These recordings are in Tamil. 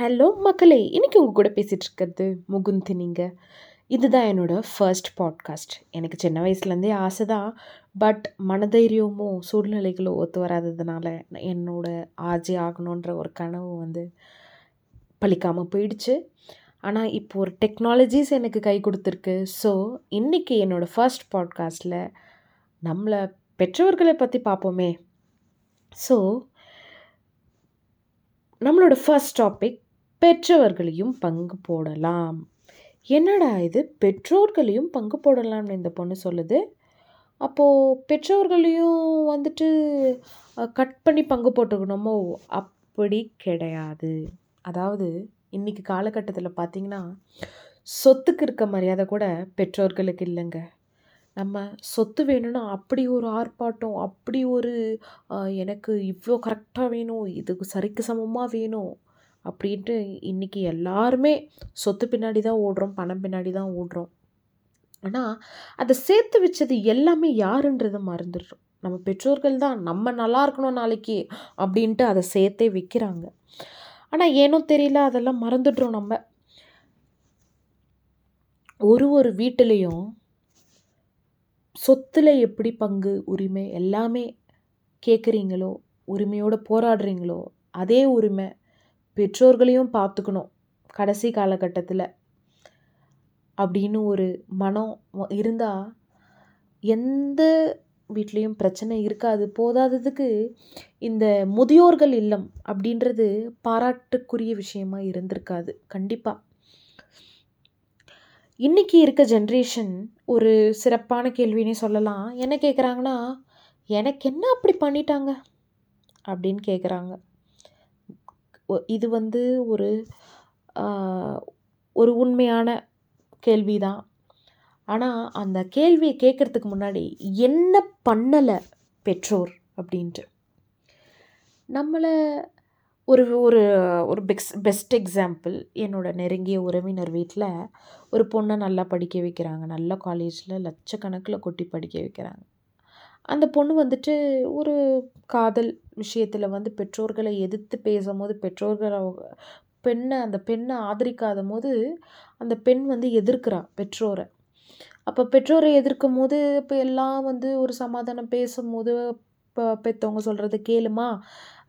ஹலோ மக்களே! இன்னைக்கு உங்கள் கூட பேசிகிட்டு இருக்கிறது முகுந்தினிங்க. இதுதான் என்னோடய ஃபர்ஸ்ட் பாட்காஸ்ட். எனக்கு சின்ன வயசுலேருந்தே ஆசை தான். பட் மனதைரியமோ, சூழ்நிலைகளோ ஒத்து வராததுனால, என்னோட ஆஜி ஆகணுன்ற ஒரு கனவு வந்து பழிக்காமல் போயிடுச்சு. ஆனால் இப்போ ஒரு டெக்னாலஜிஸ் எனக்கு கை கொடுத்துருக்கு ஸோ, இன்றைக்கி என்னோடய ஃபர்ஸ்ட் பாட்காஸ்ட்டில் நம்மளை பெற்றவர்களை பற்றி பார்ப்போமே! ஸோ, நம்மளோட ஃபர்ஸ்ட் டாபிக் பெற்றவர்களையும் பங்கு போடலாம். என்னடா இது! பெற்றோர்களையும் பங்கு போடலாம்னு இந்த பொண்ணு சொல்லுது. அப்போது பெற்றோர்களையும் வந்துட்டு கட் பண்ணி பங்கு போட்டுக்கணுமோ? அப்படி கிடையாது. அதாவது இன்னைக்கு காலகட்டத்தில் பார்த்தீங்கன்னா, சொத்துக்கு இருக்க மரியாதை கூட பெற்றோர்களுக்கு இல்லைங்க நம்ம சொத்து வேணும்னா அப்படி ஒரு ஆர்ப்பாட்டம், அப்படி ஒரு எனக்கு இவ்வளோ கரெக்டாக வேணும், இதுக்கு சரிக்கு சமமாக வேணும் அப்படின்ட்டு இன்னைக்கு எல்லாருமே சொத்து பின்னாடி தான் ஓடுறோம், பணம் பின்னாடி தான் ஓடுறோம். ஆனால் அதை சேர்த்து வச்சது எல்லாமே யாருன்றதை மறந்துடுறோம். நம்ம பெற்றோர்கள் தான் நம்ம நல்லா இருக்கணும் நாளைக்கு அப்படின்ட்டு அதை சேர்த்தே வைக்கிறாங்க. ஆனால் ஏனோ தெரியல அதெல்லாம் மறந்துடுறோம் நம்ம. ஒரு ஒரு வீட்டிலையும் சொத்தில் எப்படி பங்கு, உரிமை எல்லாமே கேட்குறீங்களோ, உரிமையோடு போராடுறீங்களோ, அதே உரிமை பெற்றோர்களையும் பார்த்துக்கணும். கடைசி காலகட்டத்தில் அப்படின்னு ஒரு மனம் இருந்தால் எந்த வீட்லேயும் பிரச்சனை இருக்காது. போதாததுக்கு இந்த முதியோர்கள் இல்லம் அப்படின்றது பாராட்டுக்குரிய விஷயமா இருந்திருக்காது. கண்டிப்பாக இன்றைக்கி இருக்க ஜென்ரேஷன் ஒரு சிறப்பான கேள்வினே சொல்லலாம். என்ன கேட்குறாங்கன்னா, "எனக்கு என்ன அப்படி பண்ணிட்டாங்க?" அப்படின்னு கேட்குறாங்க. இது வந்து ஒரு ஒரு உண்மையான கேள்வி தான். ஆனால் அந்த கேள்வியை கேட்கறதுக்கு முன்னாடி, என்ன பண்ணலை பெற்றோர் அப்படின்ட்டு. நம்மளை ஒரு ஒரு ஒரு பெக்ஸ் பெஸ்ட் எக்ஸாம்பிள் என்னோடய நெருங்கிய உறவினர் வீட்டில் ஒரு பொண்ணை நல்லா படிக்க வைக்கிறாங்க. நல்ல காலேஜில் லட்சக்கணக்கில் கொட்டி படிக்க வைக்கிறாங்க. அந்த பொண்ணு வந்துட்டு ஒரு காதல் விஷயத்தில் வந்து பெற்றோர்களை எதிர்த்து பேசும்போது, பெற்றோர்கள் அவங்க பெண்ண அந்த ஆதரிக்காத போது அந்த பெண் வந்து எதிர்க்கிறா அப்போ பெற்றோரை எதிர்க்கும் எதிர்க்கும்போது, இப்போ எல்லாம் வந்து ஒரு சமாதானம் பேசும்போது, இப்போ பெற்றவங்க சொல்கிறது கேளுமா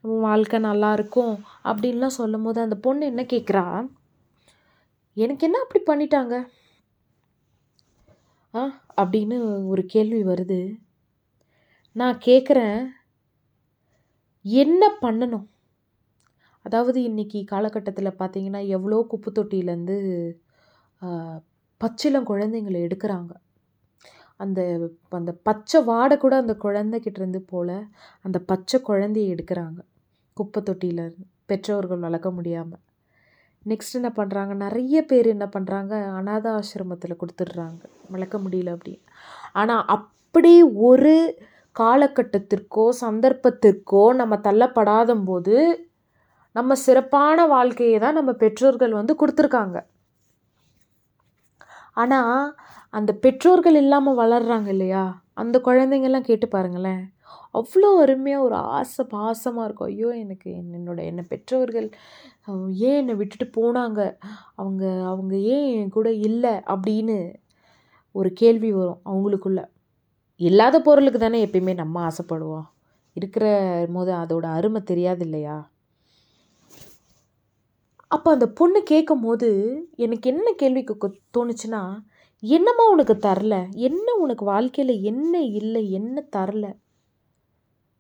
உன் வாழ்க்கை நல்லாயிருக்கும் அப்படின்லாம் சொல்லும் போது அந்த பொண்ணு என்ன கேட்குறா, "எனக்கு என்ன அப்படி பண்ணிட்டாங்க?" ஆ அப்படின்னு ஒரு கேள்வி வருது. நான் கேட்குறேன், என்ன பண்ணணும்? அதாவது இன்னைக்கு காலகட்டத்தில் பார்த்திங்கன்னா எவ்வளோ குப்பு தொட்டியிலேருந்து அ பச்சிளம் குழந்தைங்கள அந்த அந்த பச்சை வாடை கூட அந்த குழந்தைகிட்டேருந்து போல, அந்த பச்சை குழந்தைய எடுக்கிறாங்க. குப்பை தொட்டியிலேருந்து பெற்றோர்கள் வளர்க்க முடியாமல் நெக்ஸ்ட் என்ன பண்ணுறாங்க நிறைய பேர் என்ன பண்ணுறாங்க அநாத ஆசிரமத்தில் கொடுத்துட்றாங்க. வளர்க்க முடியல அப்படின்னு. ஆனால் அப்படி ஒரு காலகட்டத்திற்கோ, சந்தர்ப்பத்திற்கோ நம்ம தள்ளப்படாதம்போது, நம்ம சிறப்பான வாழ்க்கையை தான் நம்ம பெற்றோர்கள் வந்து கொடுத்துருக்காங்க ஆனால் அந்த பெற்றோர்கள் இல்லாமல் வளர்கிறாங்க இல்லையா? அந்த குழந்தைங்கலாம் கேட்டு பாருங்களேன். அவ்வளோ அருமையாக ஒரு ஆசை பாசமாக இருக்கும். ஐயோ! எனக்கு என்னோட என்னை பெற்றோர்கள் ஏன் என்னை விட்டுட்டு போனாங்க? அவங்க அவங்க ஏன் என் கூட இல்லை அப்படின்னு ஒரு கேள்வி வரும் அவங்களுக்குள்ள. இல்லாத பொருளுக்கு தானே எப்பயுமே நம்ம ஆசைப்படுவோம். இருக்கிற போது அதோட அருமை தெரியாது இல்லையா? அப்போ அந்த பொண்ணு கேட்கும்போது, எனக்கு என்ன கேள்வி தோணுச்சுன்னா, "என்னம்மா உனக்கு தரல? என்ன உனக்கு வாழ்க்கையில் என்ன இல்லை என்ன தரல?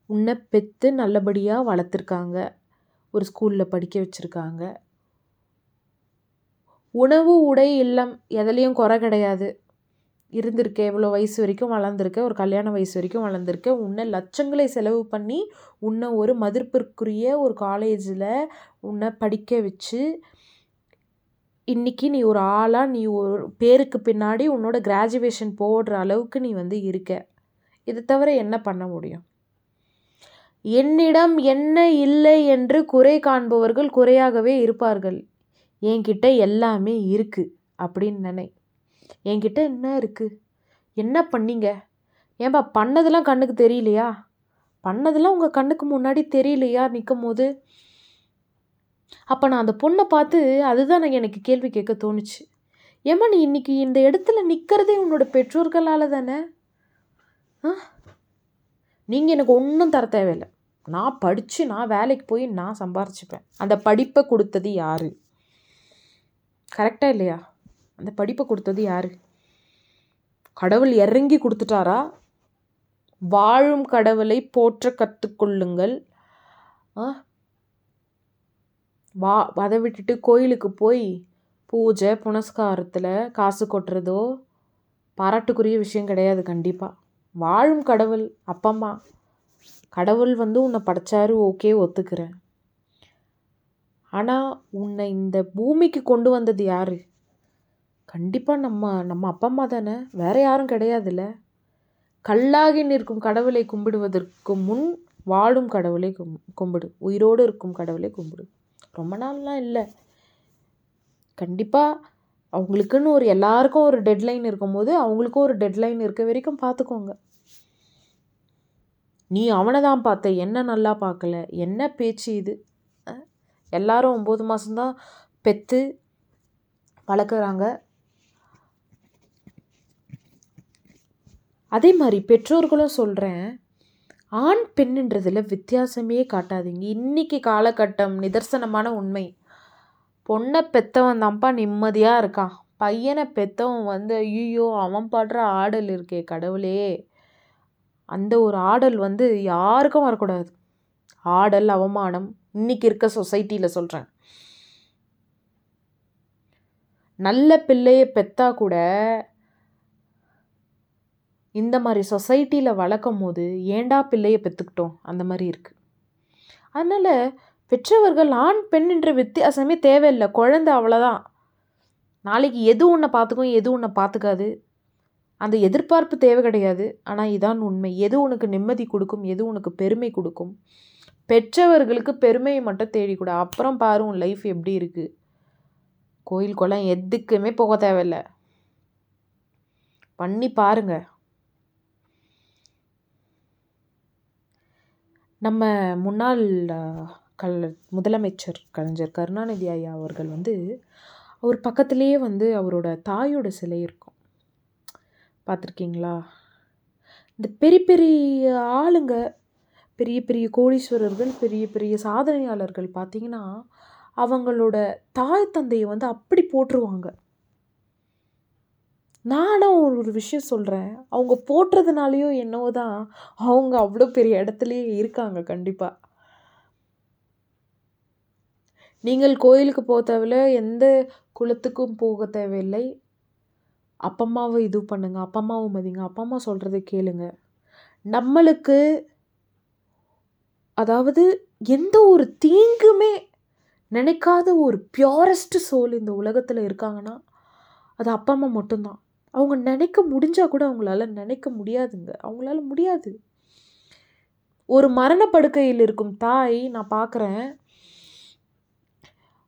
உன்னை பெற்று நல்லபடியாக வளர்த்துருக்காங்க. ஒரு ஸ்கூலில் படிக்க வச்சுருக்காங்க உணவு, உடை, இல்லம் எதுலேயும் குறை கிடையாது. இருந்திருக்க, இவ்வளோ வயசு வரைக்கும் வளர்ந்துருக்க, ஒரு கல்யாண வயசு வரைக்கும் வளர்ந்துருக்க. உன்னை லட்சங்களை செலவு பண்ணி, உன்னை ஒரு மதிப்பிற்குரிய ஒரு காலேஜில் உன்னை படிக்க வச்சு, இன்னைக்கு நீ ஒரு ஆளாக நீ ஒரு பேருக்கு பின்னாடி உன்னோட கிராஜுவேஷன் போடுற அளவுக்கு நீ வந்து இருக்க. இதை தவிர என்ன பண்ண முடியும்? என்னிடம் என்ன இல்லை என்று குறை காண்பவர்கள் குறையாகவே இருப்பார்கள். என்கிட்ட எல்லாமே இருக்குது அப்படின்னு நினை என்கிட்ட என்ன இருக்குது என்ன பண்ணீங்க? ஏன்பா பண்ணதெல்லாம் கண்ணுக்கு தெரியலையா? பண்ணதெல்லாம் உங்கள் கண்ணுக்கு முன்னாடி தெரியலையா? நிற்கும் போது அப்போ நான் அந்த பொண்ணை பார்த்து அதுதான் நான் எனக்கு கேள்வி கேட்க தோணுச்சு. ஏம்மா நீ இன்னைக்கு இந்த இடத்துல நிற்கிறதே உன்னோட பெற்றோர்களால் தானே? ஆ? நீங்கள் எனக்கு ஒன்றும் தர தேவையில்லை. நான் படித்து நான் வேலைக்கு போய் நான் சம்பாரிச்சுப்பேன். அந்த படிப்பை கொடுத்தது யார்? கரெக்டாக இல்லையா? அந்த படிப்பை கொடுத்தது யார்? கடவுள் இறங்கி கொடுத்துட்டாரா? வாழும் கடவுளை போற்ற கற்றுக்கொள்ளுங்கள். ஆ? வா அதை விட்டுட்டு கோயிலுக்கு போய் பூஜை புனஸ்காரத்தில் காசு கொட்டுறதோ பாராட்டுக்குரிய விஷயம் கிடையாது கண்டிப்பாக வாழும் கடவுள் அப்பம்மா. கடவுள் வந்து உன்னை படைச்சாரு ஓகே ஒத்துக்கிறேன். ஆனால் உன்னை இந்த பூமிக்கு கொண்டு வந்தது யார்? கண்டிப்பாக நம்ம நம்ம அப்பா அம்மா தானே? வேறு யாரும் கிடையாதுல்ல? கல்லாகி நிற்கும் கடவுளை கும்பிடுவதற்கு முன் வாழும் கடவுளை கும் கும்பிடு. உயிரோடு இருக்கும் கடவுளை கும்பிடு. ரொம்ப நாள்லாம் இல்லை. கண்டிப்பாக அவங்களுக்குன்னு ஒரு எல்லாருக்கும் ஒரு டெட்லைன் இருக்கும்போது அவங்களுக்கும் ஒரு டெட்லைன் இருக்க வரைக்கும் பார்த்துக்கோங்க நீ அவனை தான் பார்த்த. என்ன நல்லா பார்க்கல? என்ன பேச்சு இது? எல்லாரும் ஒம்பது மாதம்தான் பெற்று வளர்க்குறாங்க. அதே மாதிரி பெற்றோர்களும் சொல்கிறேன் ஆண் பெண்ணுன்றதில் வித்தியாசமே காட்டாதீங்க. இன்றைக்கி காலகட்டம் நிதர்சனமான உண்மை. பொண்ணை பெற்றவன் தான்ப்பா நிம்மதியாக இருக்கான். பையனை பெற்றவன் வந்து ஐயோ அவன் பாடுற ஆடல் இருக்கே கடவுளே. அந்த ஒரு ஆடல் வந்து யாருக்கும் வரக்கூடாது. ஆடல் அவமானம் இன்னைக்கு இருக்க சொசைட்டியில் சொல்கிறேன் நல்ல பிள்ளையை பெற்றா கூட இந்த மாதிரி சொசைட்டியில் வளர்க்கும் போது ஏண்டா பிள்ளையை பெற்றுக்கிட்டோம் அந்த மாதிரி இருக்குது அதனால் பெற்றவர்கள் ஆண் பெண் என்ற வித்தியாசமே தேவையில்லை. குழந்தை அவ்வளோதான் நாளைக்கு எது ஒன்றை பார்த்துக்கும் எது ஒன்றை பார்த்துக்காது. அந்த எதிர்பார்ப்பு தேவை கிடையாது. ஆனால் இதான் உண்மை. எது உனக்கு நிம்மதி கொடுக்கும் எது உனக்கு பெருமை கொடுக்கும்? பெற்றவர்களுக்கு பெருமையை மட்டும் தேடிக்கூட அப்புறம் பாரு உன் லைஃப் எப்படி இருக்குது கோயில் குளம் எதுக்குமே போக தேவையில்ல. பண்ணி பாருங்கள் நம்ம முன்னாள் கல் முதலமைச்சர் கலைஞர் கருணாநிதி ஐயா அவர்கள் வந்து அவர் பக்கத்துலேயே வந்து அவரோட தாயோட சிலை இருக்கும். பார்த்துருக்கீங்களா இந்த பெரிய பெரிய ஆளுங்க பெரிய பெரிய கோடீஸ்வரர்கள் பெரிய பெரிய சாதனையாளர்கள் பார்த்திங்கன்னா அவங்களோட தாய் தந்தையை வந்து அப்படி போட்டுருவாங்க நானும் ஒரு விஷயம் சொல்கிறேன் அவங்க போட்டுறதுனாலையோ என்னவோ தான் அவங்க அவ்வளோ பெரிய இடத்துலையே இருக்காங்க கண்டிப்பாக நீங்கள் கோயிலுக்கு போக தேவையில்ல எந்த குலத்துக்கும் போக தேவையில்லை. அப்பா அம்மாவை இது பண்ணுங்க அப்பா அம்மாவை மதிங்க அப்பா அம்மா சொல்கிறத கேளுங்க. நம்மளுக்கு அதாவது எந்த ஒரு தீங்குமே நினைக்காத ஒரு பியூரஸ்ட் சோல் இந்த உலகத்தில் இருக்காங்கன்னா அது அப்பா அம்மா மட்டும்தான். அவங்க நினைக்க முடிஞ்சால் கூட அவங்களால நினைக்க முடியாதுங்க. அவங்களால முடியாது. ஒரு மரணப்படுக்கையில் இருக்கும் தாய் நான் பார்க்குறேன்.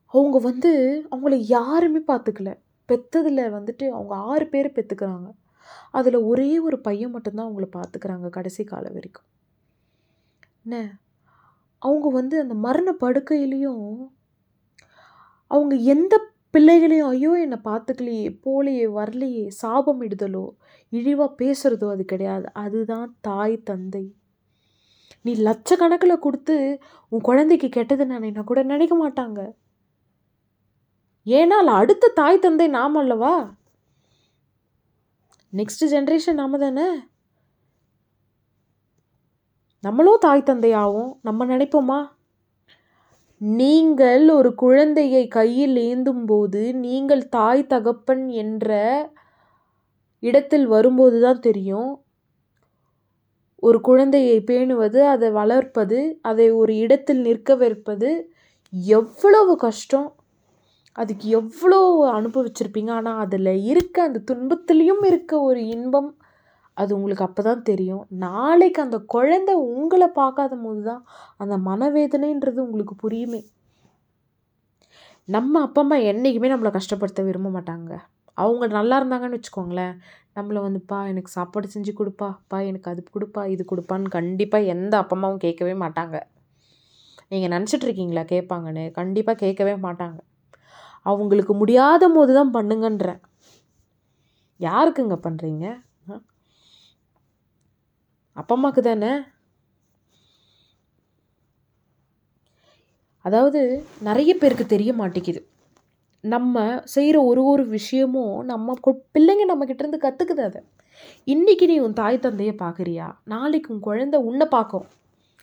அவங்க வந்து அவங்கள யாருமே பார்த்துக்கல. பெற்றதில் வந்துட்டு அவங்க ஆறு பேர் பெற்றுக்கிறாங்க அதில் ஒரே ஒரு பையன் மட்டும்தான் அவங்கள பார்த்துக்கிறாங்க கடைசி காலம் வரைக்கும். என்ன? அவங்க வந்து அந்த மரண படுக்கையிலையும் அவங்க எந்த பிள்ளைகளையும் ஐயோ என்னை பார்த்துக்கலையே போலையே வரலையே சாபம் இடுதலோ இழிவாக பேசுகிறதோ அது கிடையாது. அதுதான் தாய் தந்தை. நீ லட்சக்கணக்கில் கொடுத்து உன் குழந்தைக்கு கெட்டது நினைனா கூட நினைக்க மாட்டாங்க. ஏனால் அடுத்த தாய் தந்தை நாம் அல்லவா? நெக்ஸ்ட் ஜென்ரேஷன் நாம தானே? நம்மளும் தாய் தந்தை ஆகும் நம்ம நினைப்போமா? நீங்கள் ஒரு குழந்தையை கையில் ஏந்தும் போது நீங்கள் தாய் தகப்பன் என்ற இடத்தில் வரும்போது தான் தெரியும். ஒரு குழந்தையை பேணுவது அதை வளர்ப்பது அதை ஒரு இடத்தில் நிற்க வைப்பது எவ்வளவு கஷ்டம். அதுக்கு எவ்வளோ அனுபவிச்சிருப்பீங்க. ஆனால் அதில் இருக்க அந்த துன்பத்துலேயும் இருக்க ஒரு இன்பம் அது உங்களுக்கு அப்போ தான் தெரியும். நாளைக்கு அந்த குழந்தை உங்களை பார்க்காத போது தான் அந்த மனவேதனைன்றது உங்களுக்கு புரியுமே. நம்ம அப்பா அம்மா என்றைக்குமே நம்மளை கஷ்டப்படுத்த விரும்ப மாட்டாங்க. அவங்க நல்லா இருந்தாங்கன்னு வச்சுக்கோங்களேன். நம்மளை வந்துப்பா எனக்கு சாப்பாடு செஞ்சு கொடுப்பாப்பா எனக்கு அது கொடுப்பா இது கொடுப்பான்னு கண்டிப்பாக எந்த அப்பா அம்மாவும் கேட்கவே மாட்டாங்க. நீங்கள் நினச்சிட்ருக்கீங்களா கேட்பாங்கன்னு? கண்டிப்பாக கேட்கவே மாட்டாங்க. அவங்களுக்கு முடியாத போது தான் பண்ணுங்கன்றேன். யாருக்குங்க பண்ணுறீங்க அப்பா அம்மாவுக்கு தானே? அதாவது நிறைய பேருக்கு தெரிய மாட்டேங்குது. நம்ம செய்கிற ஒரு ஒரு விஷயமும் நம்ம பிள்ளைங்க நம்மக்கிட்டேருந்து கற்றுக்குது அதை. இன்றைக்கி நீ உன் தாய் தந்தையை பார்க்குறியா நாளைக்கு உன் குழந்தை உன்னை பார்க்கும்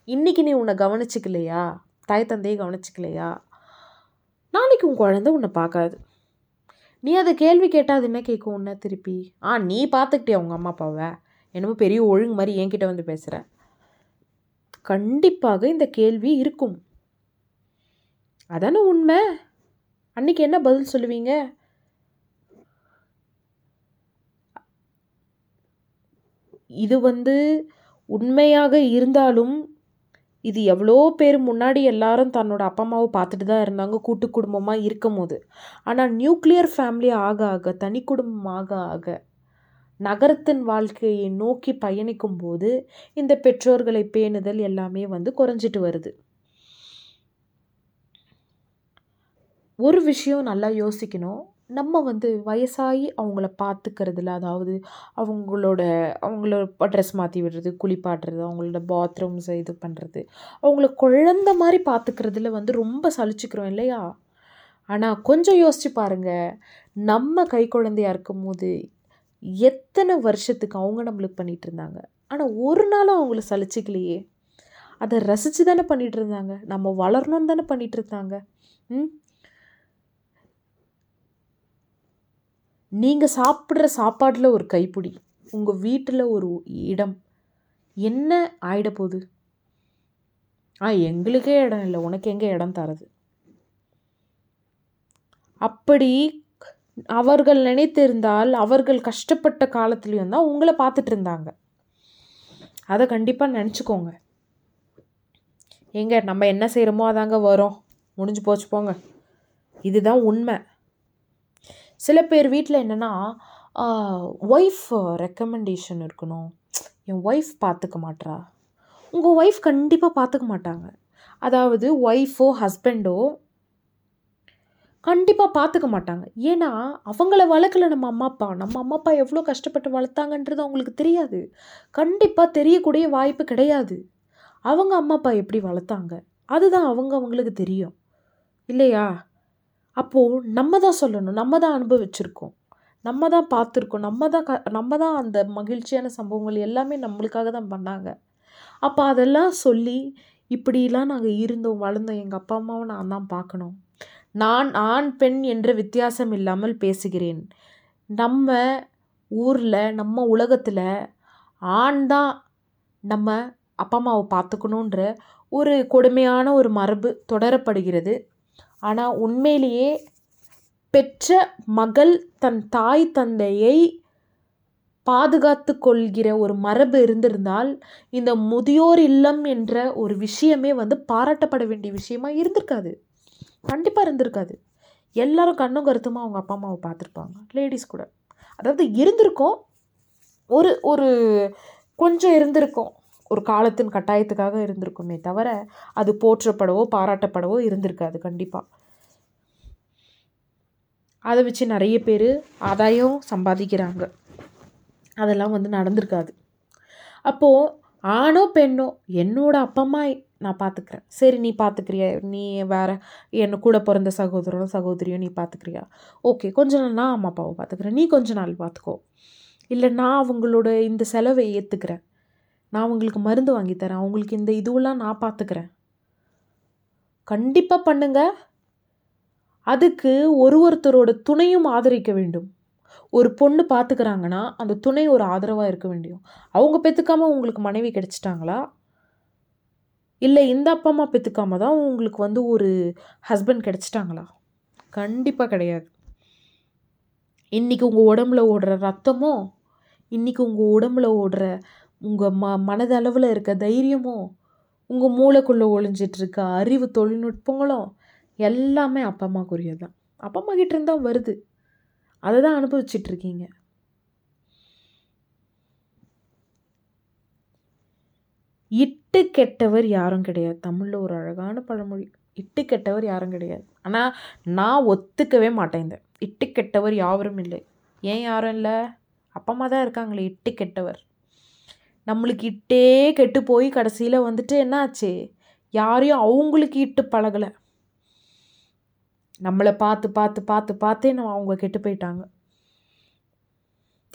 இன்றைக்கி நீ உன்னை கவனிச்சிக்கலையா? தாய் தந்தையை கவனிச்சிக்கலையா? நாளைக்கு உன் குழந்தை உன்னை பார்க்காது நீ அதை கேள்வி கேட்டால் அது என்ன கேட்கும் உன்னை திருப்பி? ஆ நீ பார்த்துக்கிட்டே உங்கள் அம்மா அப்பாவை? என்னமோ பெரிய ஒழுங்கு மாதிரி என்கிட்ட வந்து பேசுகிற கண்டிப்பாக இந்த கேள்வி இருக்கும். அதானே உண்மை? அன்னைக்கு என்ன பதில் சொல்லுவீங்க? இது வந்து உண்மையாக இருந்தாலும் இது எவ்வளோ பேர் முன்னாடி எல்லாரும் தன்னோட அப்பா அம்மாவை பார்த்துட்டு தான் இருந்தாங்க கூட்டு குடும்பமாக இருக்கும் போது ஆனால் நியூக்ளியர் ஃபேமிலி ஆக ஆக தனி குடும்பம் ஆக ஆக நகரத்தின் வாழ்க்கையை நோக்கி பயணிக்கும் போது இந்த பெற்றோர்களை பேணுதல் எல்லாமே வந்து குறைஞ்சிட்டு வருது. ஒரு விஷயம் நல்லா யோசிக்கணும். நம்ம வந்து வயசாகி அவங்கள பார்த்துக்கிறதுல அதாவது அவங்களோட அவங்கள ட்ரெஸ் மாற்றி விடுறது குளிப்பாட்டுறது அவங்களோட பாத்ரூம்ஸை இது பண்ணுறது அவங்கள குழந்த மாதிரி பார்த்துக்கிறதுல வந்து ரொம்ப சலிச்சுக்கிறோம் இல்லையா? ஆனால் கொஞ்சம் யோசிச்சு பாருங்கள் நம்ம கை குழந்தையாக இருக்கும் போது எத்தனை வருஷத்துக்கு அவங்க நம்மளுக்கு பண்ணிகிட்டு இருந்தாங்க? ஆனால் ஒரு நாளும் அவங்கள சலிச்சிக்கலையே. அதை ரசித்து தானே பண்ணிகிட்டு இருந்தாங்க. நம்ம வளரணும் தானே பண்ணிகிட்டு இருந்தாங்க. ம்? நீங்கள் சாப்பிட்ற சாப்பாட்டில் ஒரு கைப்பிடி உங்கள் வீட்டில் ஒரு இடம் என்ன ஆயிட போகுது? ஆ எங்களுக்கே இடம் இல்லை. உனக்கு எங்கே இடம் தரது? அப்படி அவர்கள் நினைத்திருந்தால் அவர்கள் கஷ்டப்பட்ட காலத்துலேயும் தான் உங்களை பார்த்துட்டு இருந்தாங்க அதை கண்டிப்பாக நினச்சிக்கோங்க. எங்க நம்ம என்ன செய்கிறோமோ அதாங்க வரும். முடிஞ்சு போச்சு போங்க. இதுதான் உண்மை. சில பேர் வீட்டில் என்னென்னா ஒய்ஃப் ரெக்கமெண்டேஷன் இருக்கணும். என் ஒய்ஃப் பார்த்துக்க மாட்றா. உங்கள் ஒய்ஃப் கண்டிப்பாக பார்த்துக்க மாட்டாங்க. அதாவது ஒய்ஃபோ ஹஸ்பண்டோ கண்டிப்பாக பார்த்துக்க மாட்டாங்க. ஏன்னா அவங்கள வளர்க்கல நம்ம அம்மா அப்பா. நம்ம அம்மா அப்பா எவ்வளோ கஷ்டப்பட்டு வளர்த்தாங்கன்றது அவங்களுக்கு தெரியாது. கண்டிப்பாக தெரியக்கூடிய வாய்ப்பு கிடையாது. அவங்க அம்மா அப்பா எப்படி வளர்த்தாங்க? அதுதான் அவங்க அவங்களுக்கு தெரியும். இல்லையா? அப்போது நம்ம தான் சொல்லணும். நம்ம தான் அனுபவிச்சிருக்கோம். நம்ம தான் பார்த்துருக்கோம். நம்ம தான் க நம்ம தான் அந்த மகிழ்ச்சியான சம்பவங்கள் எல்லாமே நம்மளுக்காக தான் பண்ணாங்க. அப்போ அதெல்லாம் சொல்லி இப்படிலாம் நாங்கள் இருந்தோம் வளர்ந்தோம். எங்கள் அப்பா அம்மாவை நான் தான் பார்க்கணும். நான் ஆண் பெண் என்ற வித்தியாசம் இல்லாமல் பேசுகிறேன். நம்ம ஊரில் நம்ம உலகத்தில் ஆண் தான் நம்ம அப்பா அம்மாவை பார்த்துக்கணுன்ற ஒரு கொடுமையான ஒரு மரபு தொடரப்படுகிறது. ஆனால் உண்மையிலேயே பெற்ற மகள் தன் தாய் தந்தையை பாதுகாத்து கொள்கிற ஒரு மரபு இருந்திருந்தால் இந்த முதியோர் இல்லம் என்ற ஒரு விஷயமே வந்து பாராட்டப்பட வேண்டிய விஷயமா இருந்திருக்காது. கண்டிப்பாக இருந்திருக்காது. எல்லாரும் கண்ணும் கருத்துமாக அவங்க அப்பா அம்மாவை பார்த்துருப்பாங்க. லேடிஸ் கூட. அதாவது இருந்திருக்கோம். ஒரு ஒரு கொஞ்சம் இருந்திருக்கும். ஒரு காலத்தின் கட்டாயத்துக்காக இருந்திருக்குமே தவிர அது போற்றப்படவோ பாராட்டப்படவோ இருந்திருக்காது கண்டிப்பாக அதை வச்சு நிறைய பேர் ஆதாயம் சம்பாதிக்கிறாங்க. அதெல்லாம் வந்து நடந்திருக்காது. அப்போது ஆணோ பெண்ணோ என்னோடய அப்பா அம்மா நான் பார்த்துக்கிறேன் சரி நீ பார்த்துக்கிறியா நீ வேறு என்ன கூட பிறந்த சகோதரனோ சகோதரியோ நீ பார்த்துக்கிறியா ஓகே கொஞ்ச நாள் நான் அம்மா அப்பாவை பார்த்துக்கிறேன் நீ கொஞ்ச நாள் பார்த்துக்கோ இல்லை நான் அவங்களோட இந்த செலவை ஏற்றுக்கிறேன் நான் அவங்களுக்கு மருந்து வாங்கி தரேன். அவங்களுக்கு இந்த இதுவெல்லாம் நான் பார்த்துக்கிறேன் கண்டிப்பாக பண்ணுங்க. அதுக்கு ஒரு ஒருத்தரோட துணையும் ஆதரிக்க வேண்டும். ஒரு பொண்ணு பார்த்துக்கிறாங்கன்னா அந்த துணை ஒரு ஆதரவாக இருக்க வேண்டியும். அவங்க பெற்றுக்காமல் உங்களுக்கு மனைவி கிடைச்சிட்டாங்களா? இல்லை இந்த அப்பா அம்மா பெற்றுக்காம தான் உங்களுக்கு வந்து ஒரு ஹஸ்பண்ட் கிடச்சிட்டாங்களா? கண்டிப்பாக கிடையாது. இன்றைக்கி உங்கள் உடம்புல ஓடுற ரத்தமோ இன்றைக்கி உங்கள் உடம்புல ஓடுற உங்கள் ம மனதளவில் இருக்க தைரியமோ உங்கள் மூளைக்குள்ளே ஒழிஞ்சிட்ருக்க அறிவு தொழில்நுட்பங்களும் எல்லாமே அப்பா அம்மாக்குரியது தான் அப்பா அம்மா கிட்ட வருது. அதை தான் அனுபவிச்சிட்ருக்கீங்க இட்டு கெட்டவர் யாரும் கிடையாது. தமிழில் ஒரு அழகான பழமொழி இட்டு கெட்டவர் யாரும் கிடையாது. ஆனால் நான் ஒத்துக்கவே மாட்டேன் இந்த இட்டு கெட்டவர் யாவரும் இல்லை. ஏன் யாரும் இல்லை? அப்பா அம்மா தான் இருக்காங்களே இட்டு கெட்டவர். நம்மளுக்கு இட்டே கெட்டு போய் கடைசியில் வந்துட்டு என்ன ஆச்சு? யாரையும் அவங்களுக்கு இட்டு பழகலை. நம்மளை பார்த்து பார்த்து பார்த்து பார்த்தே நம்ம அவங்க கெட்டு போயிட்டாங்க.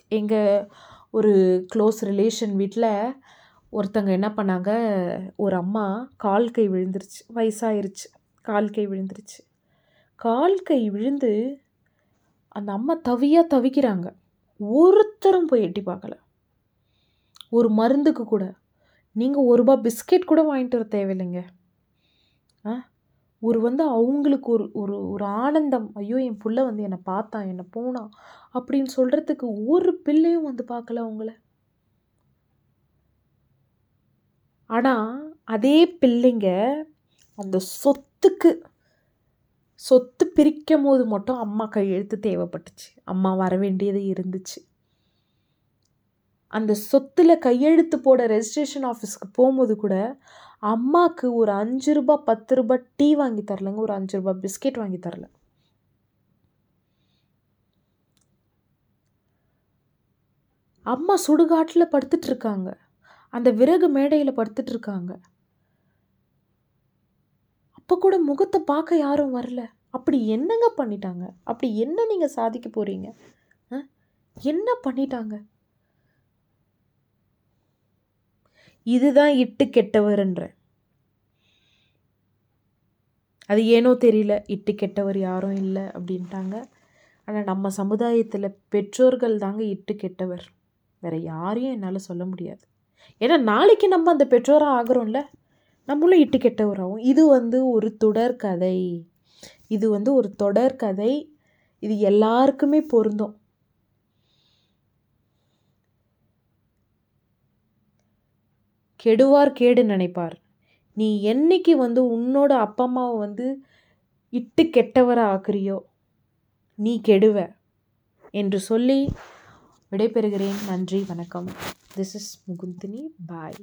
எங்கள் ஒரு க்ளோஸ் ரிலேஷன் வீட்டில் ஒருத்தங்க என்ன பண்ணாங்க ஒரு அம்மா கால் கை விழுந்துருச்சு. வயசாயிருச்சு. கால் கை விழுந்துருச்சு. கால் கை விழுந்து அந்த அம்மா தவியாக தவிக்கிறாங்க. ஒருத்தரும் போய் எட்டி பார்க்கல. ஒரு மருந்துக்கு கூட. நீங்கள் ஒரு ரூபா பிஸ்கெட் கூட வாங்கிட்டு வர தேவையில்லைங்க. ஆ? ஒரு வந்து அவங்களுக்கு ஒரு ஒரு ஒரு ஆனந்தம். ஐயோ என் பிள்ளை வந்து என்னை பார்த்தான் என்னை போனான் அப்படின்னு சொல்கிறதுக்கு ஒரு பிள்ளையும் வந்து பார்க்கல அவங்கள. ஆனால் அதே பிள்ளைங்க அந்த சொத்துக்கு சொத்து பிரிக்கும் போது மட்டும் அம்மா கையெழுத்து தேவைப்பட்டுச்சு. அம்மா வர வேண்டியது இருந்துச்சு. அந்த சொத்தில் கையெழுத்து போட ரெஜிஸ்ட்ரேஷன் ஆஃபீஸ்க்கு போகும்போது கூட அம்மாவுக்கு ஒரு அஞ்சு ரூபா பத்து ரூபா டீ வாங்கி தரலங்க. ஒரு அஞ்சு ரூபாய் பிஸ்கெட் வாங்கி தரல. அம்மா சுடுகாட்டில் படுத்துட்டு இருக்காங்க. அந்த விறகு மேடையில் படுத்துட்டு இருக்காங்க அப்போ கூட முகத்தை பார்க்க யாரும் வரல. அப்படி என்னங்க பண்ணிட்டாங்க? அப்படி என்ன நீங்கள் சாதிக்க போகிறீங்க என்ன பண்ணிட்டாங்க? இதுதான் இட்டு கெட்டவர்ன்ற. அது ஏனோ தெரியல. இட்டு கெட்டவர் யாரும் இல்லை அப்படின்ட்டாங்க. ஆனால் நம்ம சமுதாயத்தில் பெற்றோர்கள் தாங்க இட்டு கெட்டவர். வேறு யாரையும் என்னால் சொல்ல முடியாது. ஏன்னா நாளைக்கு நம்ம அந்த பெற்றோராக ஆகிறோம்ல நம்மளும் இட்டு கெட்டவராகும் இது வந்து ஒரு தொடர் கதை. இது வந்து ஒரு தொடர்கதை இது எல்லாருக்குமே பொருந்தும். கெடுவார் கேடு நினைப்பார். நீ என்னைக்கு வந்து உன்னோட அப்பா அம்மாவை வந்து இட்டு கெட்டவரை ஆக்குறியோ நீ கெடுவ என்று சொல்லி விடைபெறுகிறேன். நன்றி வணக்கம். This is Mugundini. Bye.